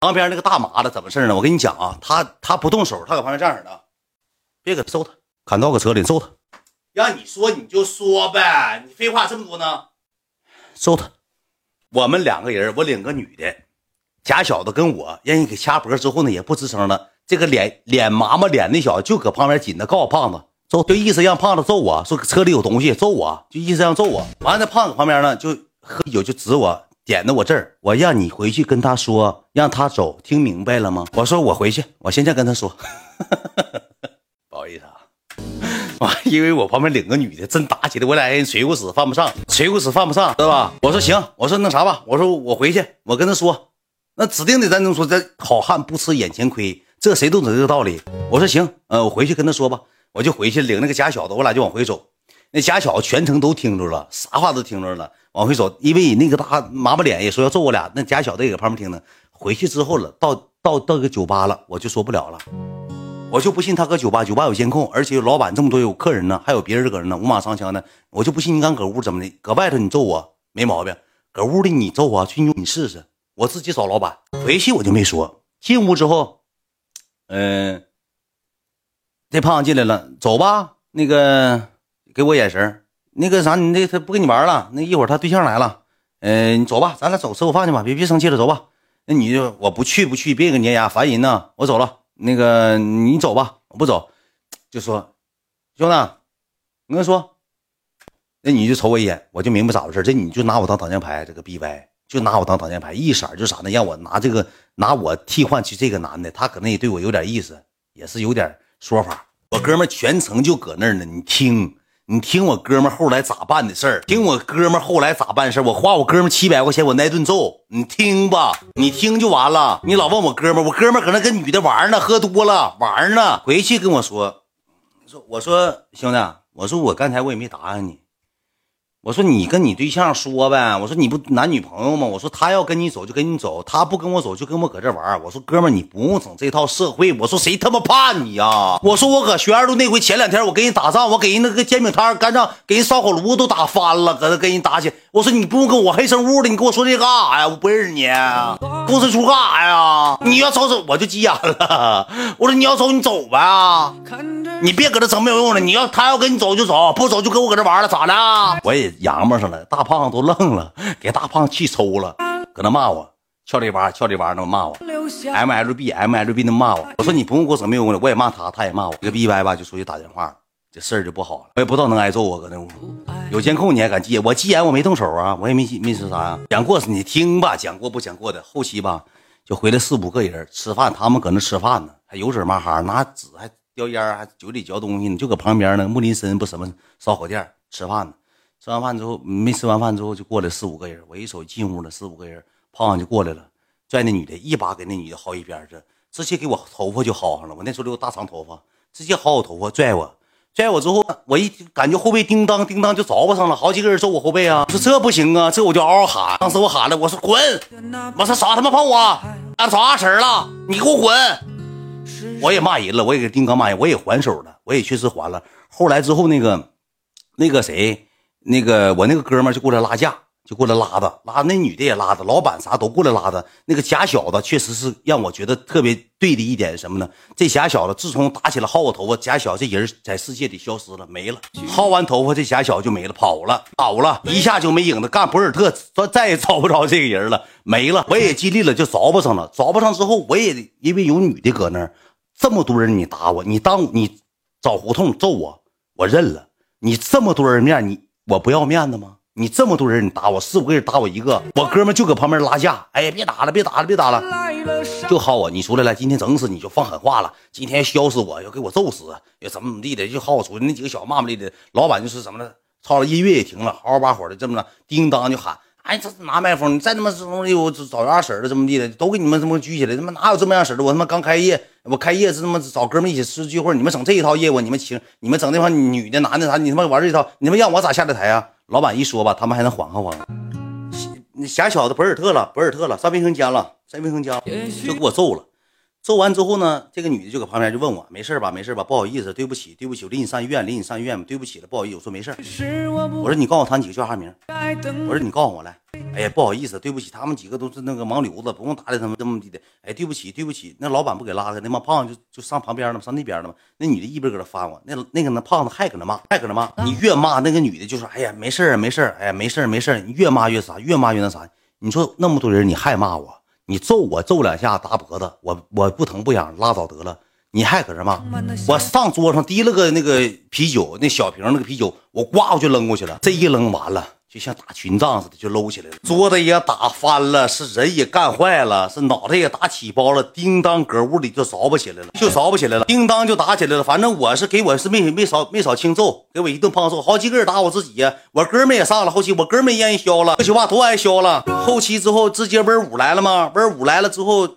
旁边那个大麻子怎么事呢？我跟你讲啊，他他不动手，他搁旁边这样式的，别搁揍他，砍刀搁车里揍他。让你说你就说呗，你废话这么多呢？揍他！我们两个人，我领个女的，假小子跟我让人给掐脖之后呢，也不吱声了。这个脸脸麻麻脸那小子就搁旁边紧的告诉胖子揍，就意思让胖子揍我说车里有东西揍我，就意思让揍我。完了，那胖子旁边呢就喝酒就指我点的我这儿，我让你回去跟他说，让他走，听明白了吗？我说我回去，我现在跟他说，不好意思啊。啊，因为我旁边领个女的，真打起来，我俩人捶过死犯不上，捶过死犯不上，知道吧？我说行，我说那啥吧，我说我回去，我跟他说，那指定的，咱能说这好汉不吃眼前亏，这谁都知这个道理。我说行，呃，我回去跟他说吧，我就回去领那个假小子，我俩就往回走。那假小子全程都听着了，啥话都听着了，往回走。因为那个大麻麻脸也说要揍我俩，那假小子也搁旁边听着。回去之后了，到到到个酒吧了，我就说不了了。我就不信他搁酒吧，酒吧有监控，而且有老板这么多有客人呢，还有别人搁这呢，五马上枪的，我就不信你敢搁屋怎么的？搁外头你揍我没毛病，搁屋里你揍我去你试试，我自己找老板。回去我就没说，进屋之后，嗯，这胖子进来了，走吧，那个给我眼神那个啥，你那他不跟你玩了，那一会儿他对象来了，嗯，你走吧，咱俩走吃口饭去吧，别别生气了，走吧。那你就我不去不去，别搁粘牙，烦人呢，我走了。那个你走吧，我不走，就说兄弟，我跟你说，那你就瞅我一眼，我就明白咋回事。这你就拿我当挡箭牌，这个逼歪，就拿我当挡箭牌，一色就啥呢？让我拿这个拿我替换去这个男的，他可能也对我有点意思，也是有点说法。我哥们全程就搁那儿呢，你听。你听我哥们后来咋办的事儿，听我哥们后来咋办事儿。我花我哥们七百块钱，我挨顿揍，你听吧，你听就完了。你老问我哥们，我哥们搁那跟女的玩呢，喝多了玩呢，回去跟我说，说我说兄弟，我说我刚才我也没答应你。我说你跟你对象说呗，我说你不男女朋友吗？我说他要跟你走就跟你走，他不跟我走就跟我搁这玩。我说哥们你不用整这套社会。我说谁他妈怕你呀？我说我搁学院路那回前两天我跟人打仗，我给人那个煎饼摊干仗，给人烧烤炉都打翻了，搁那跟人打起。我说你不用跟我黑生物的，你跟我说这干啥呀？我不认识你，公司处干啥呀？你要走走我就急眼了。我说你要走你走呗，你别搁这整没有用的。你要他要跟你走就走，不走就跟我搁这玩了，咋的？我也。洋巴上了，大胖子都愣了，给大胖气抽了，搁那骂我，翘这娃，翘这娃，那么骂我，MLB，MLB 那么骂我。我说你不用给我整没有用的，我也骂他，他也骂我。这个逼歪吧就出去打电话了，这事儿就不好了。我也不知道能挨揍啊，搁那屋有监控，你还敢接？我既然，我没动手啊，我也没没说啥呀。讲过是你听吧，讲过不讲过的。后期吧就回来四五个人吃饭，他们搁那吃饭呢，还油嘴麻哈，拿纸还叼烟，还酒里嚼东西呢，就搁旁边呢。木林森不什么烧烤店吃饭呢。吃完饭之后，没吃完饭之后就过来四五个人。我一手进屋了，四五个人，胖子就过来了，拽那女的，一把给那女的薅一边去，直接给我头发就薅上了。我那时候留大长头发，直接薅我头发，拽我，拽我之后，我一感觉后背叮当叮当就着不上了，好几个人揍我后背啊！我说这不行啊，这我就嗷嗷喊。当时我喊了，我说滚！我说啥他妈碰我？啊，啥事儿了？你给我滚！我也骂人了，我也给丁刚骂人，我也还手了，我也确实还了。后来之后那个那个谁？那个我那个哥们就过来拉架，就过来拉的，拉那女的也拉的，老板啥都过来拉的。那个假小子确实是让我觉得特别对的一点什么呢？这假小子自从打起来薅我头发，假小子这人在世界里消失了，没了。薅完头发，这假小子就没了，跑了，跑了一下就没影子，干博尔特，说再也找不着这个人了，没了。我也尽力了，就找不上了，找不上之后，我也因为有女的搁那儿，这么多人你打我，你当你找胡同揍我，我认了。你这么多人面你。我不要面子吗？你这么多人，你打我四五个人打我一个，我哥们就搁旁边拉架。哎呀，别打了，别打了，别打了，就薅我。你出来了，今天整死你就放狠话了，今天削死我，要给我揍死，要怎么怎么地的，就薅我出来。那几个小骂骂咧咧，老板就是怎么的，操了音乐也停了，嗷嗷把火的这么着，叮当就喊。哎，这拿麦克风，你再他妈这东西，我找二婶的这么地的，都给你们这么举起来，他妈哪有这么样式的？我他妈刚开业，我开业是他妈找哥们一起吃聚会，你们整这一套业务，你们请你们整那帮女的男的啥，你他妈玩这套，你们让我咋下的台啊？老板一说吧，他们还能缓和缓和。狭小的博尔特了，博尔特了，上卫生间了，上卫生间就给我揍了。揍完之后呢，这个女的就搁旁边就问我，没事吧？没事吧？不好意思，对不起，对不起，我领你上医院，领你上医院，对不起了，不好意思。我说没事我说你告诉我他几个叫啥名？我说你告诉我来。哎呀，不好意思，对不起，他们几个都是那个盲流子，不用搭理他们这么地的。哎，对不起，对不起，那老板不给拉开，那帮胖子就就上旁边了吗？上那边了吗？那女的一边搁那翻我，那那个那胖子还搁那骂，还搁那骂。你越骂那个女的就说，哎呀，没事儿，没事儿，哎呀，没事儿，没事儿。你越骂越啥，越骂越那啥。你说那么多人，你还骂我？你揍我揍两下打脖子，我我不疼不痒，拉倒得了。你还搁这骂？我上桌上提了个那个啤酒，那小瓶那个啤酒，我呱我就扔过去了。这一扔完了，就像打群仗似的，就搂起来了。桌子也打翻了，是人也干坏了，是脑袋也打起包了。叮当搁屋里就着不起来了，就着不起来了。叮当就打起来了。反正我是给我是没没少没少轻揍，给我一顿胖揍。好几个人打我自己呀，我哥们也上了。后期我哥们烟消了，这句话都挨消了。后期之后直接温五来了吗？温五来了之后。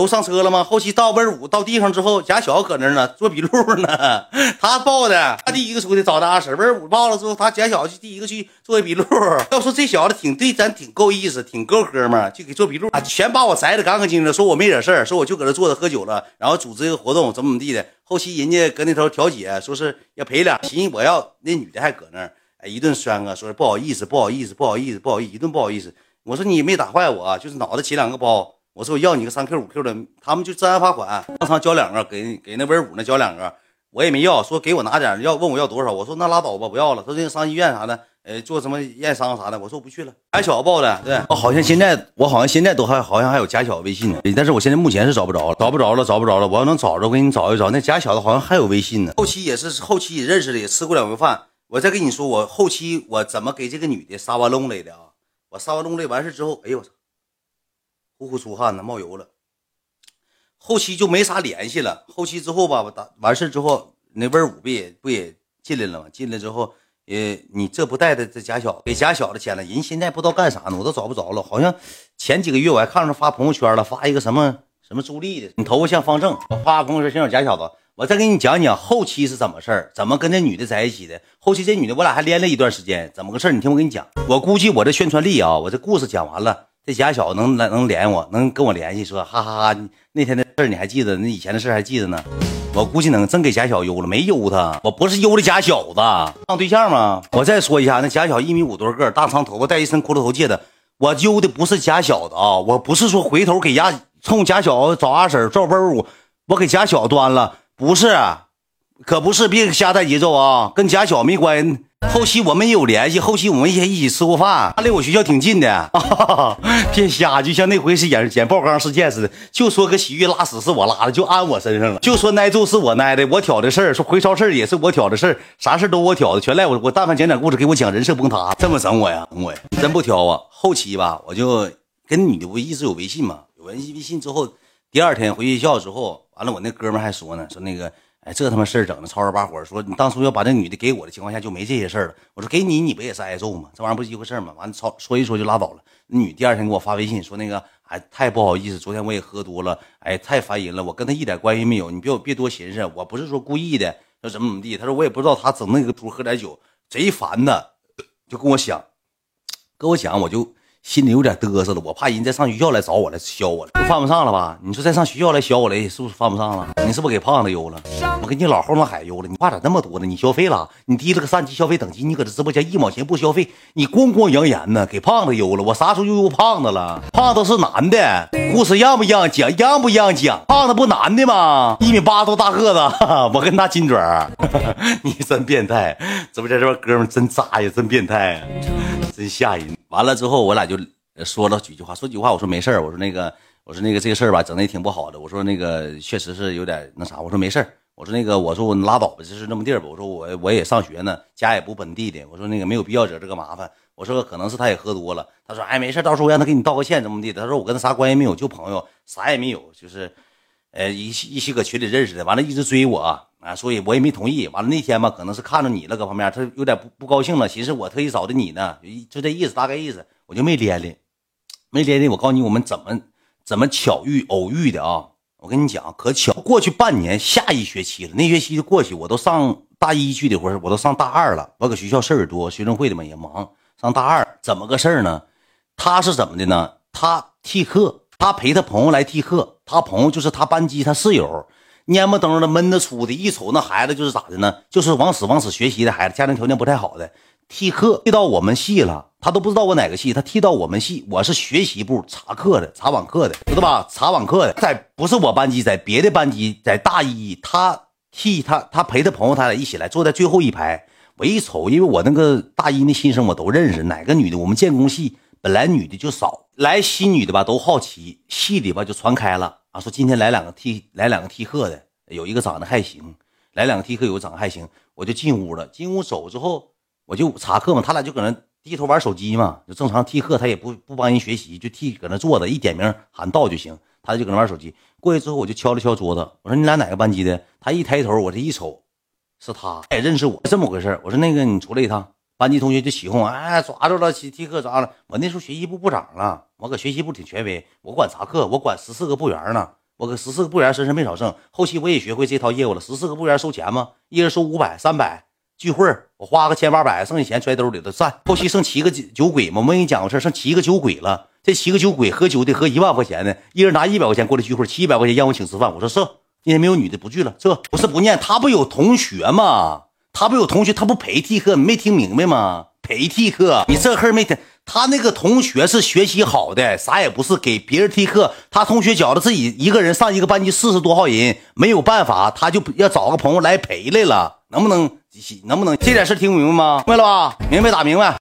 都上车了吗？后期到温五到地方之后，贾小搁那呢，做笔录呢。他报的，他第一个出去找他阿婶。温五报了之后，他贾小就第一个去做笔录。要说这小子挺对咱挺够意思，挺够哥们，就给做笔录，全把我摘的干干净净。说我没惹事儿，说我就搁这坐着喝酒了，然后组织一个活动，怎么怎么地的。后期人家搁那头调解，说是要赔两，寻思我要那女的还搁那，哎，一顿酸啊，说不好意思，不好意思，不好意思，不好意思，一顿不好意思。我说你没打坏我，就是脑袋起两个包。我说我要你个三 Q 五 Q 的，他们就自然罚款，当场交两个，给给那温五那交两个，我也没要，说给我拿点，要问我要多少，我说那拉倒吧，不要了。他说这上医院啥的，呃，做什么验伤啥的，我说我不去了。假小报的，对，我好像现在我好像现在都还好像还有假小微信呢，但是我现在目前是找不着了，找不着了，找不着了。我要能找着，我给你找一找。那假小子好像还有微信呢，后期也是后期也认识的，也吃过两回饭。我再跟你说，我后期我怎么给这个女的撒完弄来的啊？我撒完弄来完事之后，哎呦我操，呼呼出汗呢，冒油了。后期就没啥联系了。后期之后吧，打完事之后，那温五不也不也进来了吗？进来之后，呃，你这不带的这假小子给假小子钱了，人现在不知道干啥呢，我都找不着了。好像前几个月我还看着发朋友圈了，发一个什么什么朱莉的，你头发像方正，我发朋友圈先找假小子。我再给你讲讲后期是怎么事儿，怎么跟那女的在一起的。后期这女的我俩还连了一段时间，怎么个事儿？你听我给你讲。我估计我这宣传力啊，我这故事讲完了。这贾小能来能连我，能跟我联系，说哈哈哈，那天的事你还记得？那以前的事还记得呢？我估计能真给贾小悠了，没悠他，我不是悠的贾小子，当对象吗？我再说一下，那贾小一米五多个，大长头发，戴一身骷髅头戒的，我悠的不是贾小子啊，我不是说回头给丫冲贾小找阿婶赵奔五，我给贾小端了，不是，可不是，别瞎带节奏啊，跟贾小没关系。后期我们也有联系，后期我们也一起吃过饭，他离我学校挺近的。别瞎，就像那回是演演爆缸事件似的，就说个洗浴拉屎是我拉的，就安我身上了。就说挨揍是我挨的，我挑的事儿，说回超市也是我挑的事儿，啥事都我挑的，全赖我。我但凡讲点故事，给我讲人设崩塌，这么整我呀？整我呀？真不挑啊！后期吧，我就跟女的不一直有微信嘛，有微信微信之后，第二天回学校之后，完了我那哥们还说呢，说那个。这他妈事儿整的吵吵把火，说你当初要把这女的给我的情况下就没这些事儿了。我说给你，你不也是挨揍吗？这玩意儿不是一回事吗？完了吵说一说就拉倒了。女第二天给我发微信说那个，哎，太不好意思，昨天我也喝多了，哎，太烦人了，我跟他一点关系没有，你别别多寻思，我不是说故意的，说怎么怎么地。他说我也不知道他整那个图喝点酒，贼烦的，就跟我想，跟我讲，我就。心里有点嘚瑟了，我怕人再上学校来找我来削我了，就犯不上了吧？你说再上学校来削我来，是不是犯不上了？你是不是给胖子邮了？我给你老后脑海邮了，你话咋那么多呢？你消费了？你低了个三级消费等级，你搁这直播间一毛钱不消费，你光光扬言呢？给胖子邮了，我啥时候又邮胖子了？胖子是男的，故事让不让讲？让不让讲？胖子不男的吗？一米八多大个子，我跟他金嘴 你真变态！直播间这帮哥们真渣呀，真变态，真吓人。完了之后，我俩就说了几句话，说几句话。我说没事我说那个，我说那个这个事儿吧，整的也挺不好的。我说那个确实是有点那啥。我说没事我说那个，我说我拉倒吧，就是那么地儿吧。我说我我也上学呢，家也不本地的。我说那个没有必要惹这个麻烦。我说可能是他也喝多了。他说哎没事到时候我让他给你道个歉，怎么地的。他说我跟他啥关系没有，就朋友，啥也没有，就是，呃一一起搁群里认识的。完了，一直追我啊，所以我也没同意。完了那天吧，可能是看着你了，各方面他有点不不高兴了，寻思我特意找的你呢，就这意思，大概意思。我就没连的，没连的。我告诉你，我们怎么怎么巧遇偶遇的啊？我跟你讲，可巧，过去半年，下一学期了，那学期就过去，我都上大一去的会儿，我都上大二了。我搁学校事儿多，学生会的嘛也忙。上大二怎么个事儿呢？他是怎么的呢？他替课，他陪他朋友来替课。他朋友就是他班级他室友，蔫不登的，闷的粗的。一瞅那孩子就是咋的呢？就是往死往死学习的孩子，家庭条件不太好的。替课，替到我们系了。他都不知道我哪个系，他替到我们系，我是学习部查课的，查网课的，知道吧？查网课的，在不是我班级，在别的班级，在大一，他替他，他陪他朋友，他俩一起来，坐在最后一排。我一瞅，因为我那个大一那新生我都认识，哪个女的？我们建工系本来女的就少，来新女的吧，都好奇，系里吧就传开了啊，说今天来两个替来两个替课的，有一个长得还行，来两个替课，有个长得还行，我就进屋了。进屋走之后，我就查课嘛，他俩就搁那。低头玩手机嘛，就正常替课，他也不不帮人学习，就替搁那坐着，一点名喊到就行，他就搁那玩手机。过去之后，我就敲了敲桌子，我说你俩哪个班级的？他一抬头，我这一瞅，是他，他也认识我，这么回事我说那个你出来一趟，班级同学就起哄，哎，抓着了，替替课抓了。我那时候学习部部长了，我搁学习部挺权威，我管查课，我管十四个部员呢，我搁十四个部员身上没少挣。后期我也学会这套业务了，十四个部员收钱吗？一人收五百、三百。聚会我花个千八百，剩下钱揣兜里头散。后期剩七个酒鬼嘛，我跟你讲个事剩七个酒鬼了。这七个酒鬼喝酒得喝一万块钱的，一人拿一百块钱过来聚会，七百块钱让我请吃饭。我说是，今天没有女的不聚了。这不是不念，他不有同学吗？他不有同学，他不陪替课，你没听明白吗？陪替课，你这事没听。他那个同学是学习好的，啥也不是，给别人替课。他同学觉得自己一个人上一个班级四十多号人没有办法，他就要找个朋友来陪来了，能不能？能不能这点事听明白吗？明白了吧？明白打明白。